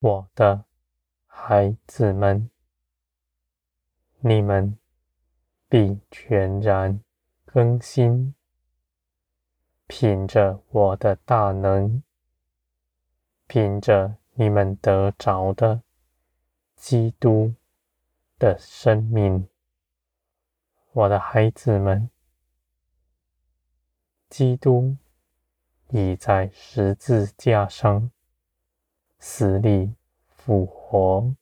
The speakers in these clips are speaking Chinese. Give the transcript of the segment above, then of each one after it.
我的孩子们，你们必全然更新，凭着我的大能，凭着你们得着的基督的生命，我的孩子们，基督已在十字架上死里复活。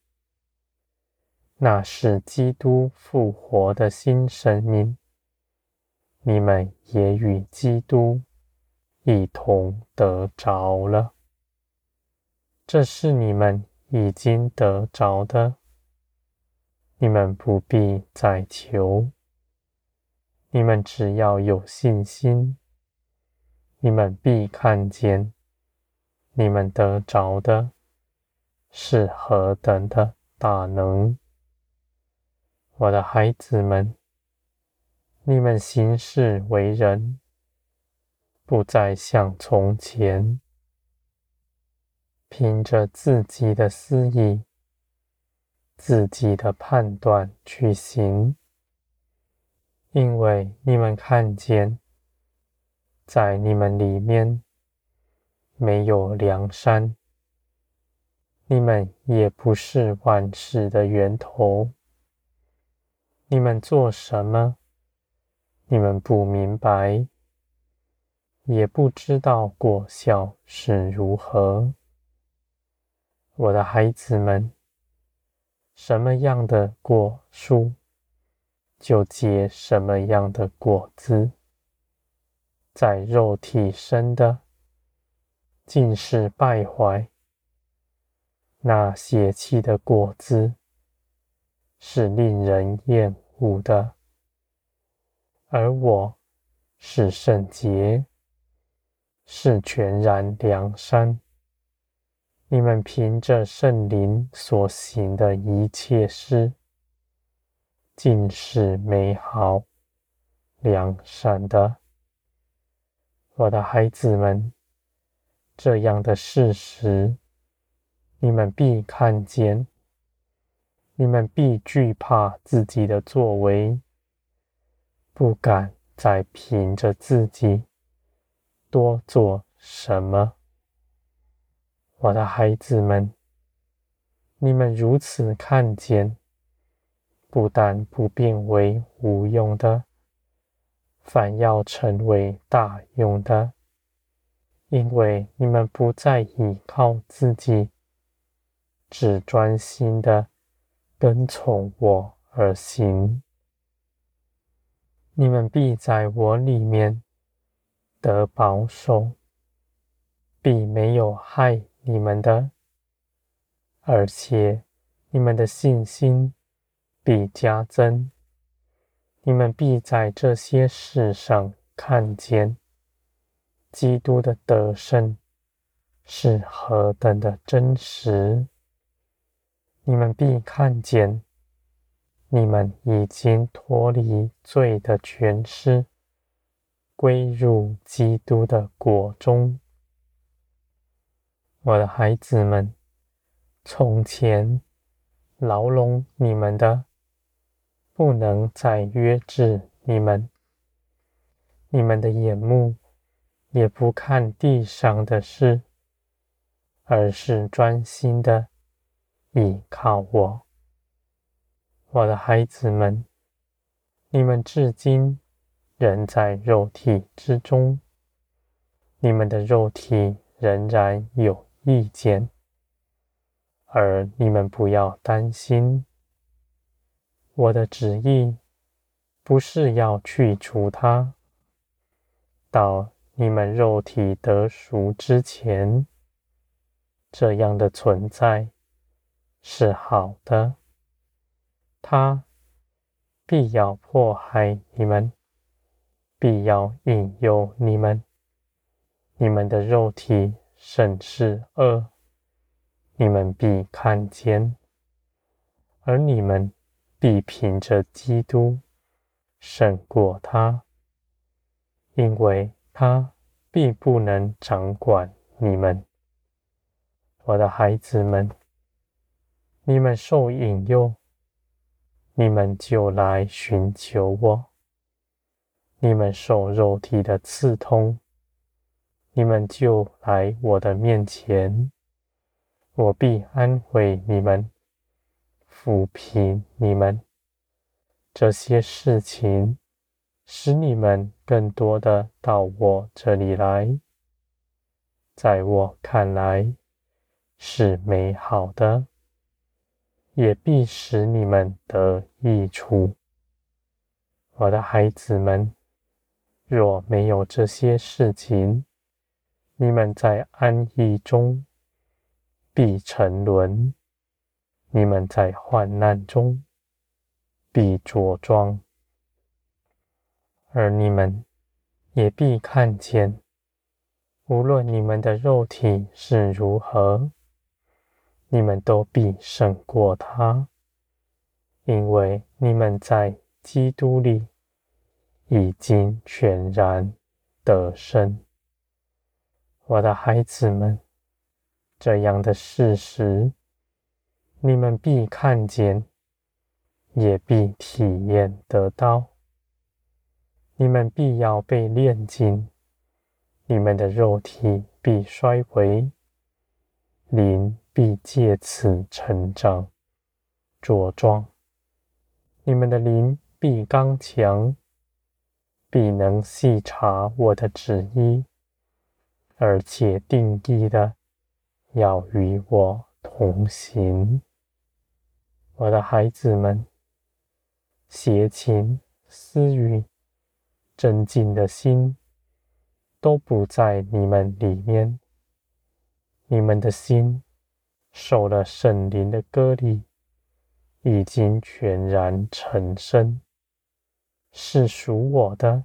那是基督复活的新生命，你们也与基督一同得着了。这是你们已经得着的，你们不必再求，你们只要有信心，你们必看见，你们得着的是何等的大能。我的孩子们，你们行事为人，不再像从前，凭着自己的私意、自己的判断去行，因为你们看见，在你们里面没有梁山，你们也不是万事的源头。你们做什么？你们不明白，也不知道果效是如何。我的孩子们，什么样的果树，就结什么样的果子。在肉体生的，尽是败坏；那邪气的果子，是令人厌恶的，而我是圣洁，是全然良善。你们凭着圣灵所行的一切事，尽是美好、良善的。我的孩子们，这样的事实，你们必看见。你们必惧怕自己的作为，不敢再凭着自己多做什么。我的孩子们，你们如此看见，不但不变为无用的，反要成为大用的，因为你们不再依靠自己，只专心的。跟从我而行，你们必在我里面得保守，必没有害你们的，而且你们的信心必加增。你们必在这些事上看见基督的得胜是何等的真实。你们必看见，你们已经脱离罪的权势，归入基督的国中。我的孩子们，从前牢笼你们的，不能再约制你们；你们的眼目也不看地上的事，而是专心的。倚靠我，我的孩子们，你们至今仍在肉体之中，你们的肉体仍然有意见，而你们不要担心。我的旨意不是要去除它，到你们肉体得赎之前，这样的存在。是好的，他必要迫害你们，必要引诱你们。你们的肉体甚是恶，你们必看见，而你们必凭着基督胜过他，因为他必不能掌管你们。我的孩子们。你们受引诱，你们就来寻求我；你们受肉体的刺痛，你们就来我的面前，我必安慰你们，抚平你们。这些事情使你们更多的到我这里来，在我看来是美好的，也必使你们得益处。我的孩子们，若没有这些事情，你们在安逸中必沉沦，你们在患难中必着装，而你们也必看见，无论你们的肉体是如何，你们都必胜过他，因为你们在基督里已经全然得胜。我的孩子们，这样的事实，你们必看见，也必体验得到。你们必要被炼净，你们的肉体必衰微，灵必借此成长茁壮。你们的灵必刚强，必能细察我的旨意。而且定义的要与我同行，我的孩子们，邪情私语、真净的心都不在你们里面。你们的心受了圣灵的割礼，已经全然成身，是属我的。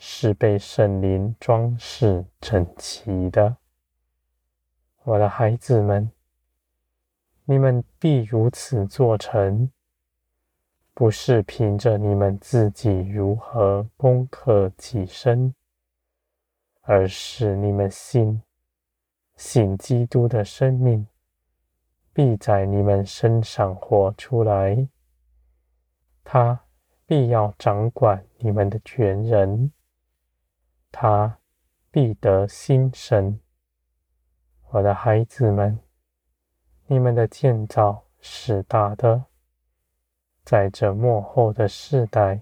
是被圣灵装饰整齐的，我的孩子们，你们必如此做成，不是凭着你们自己如何攻克己身，而是你们信，信基督的生命必在你们身上活出来，他必要掌管你们的全人。他必得心神，我的孩子们，你们的建造是大的，在这末后的世代，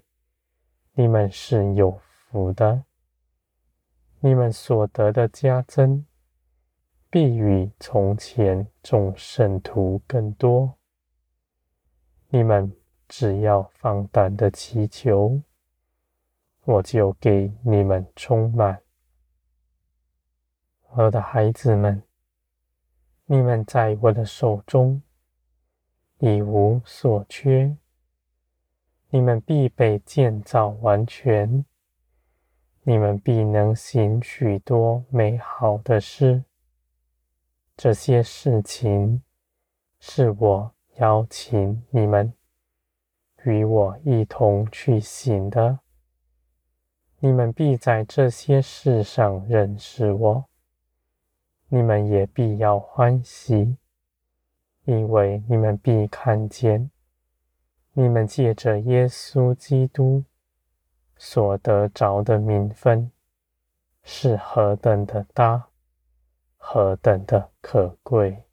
你们是有福的。你们所得的加增，必与从前众圣徒更多。你们只要放胆的祈求。我就给你们充满，我的孩子们，你们在我的手中一无所缺，你们必被建造完全，你们必能行许多美好的事。这些事情是我邀请你们与我一同去行的。你们必在这些事上认识我，你们也必要欢喜，因为你们必看见，你们借着耶稣基督所得着的名分是何等的大，何等的可贵。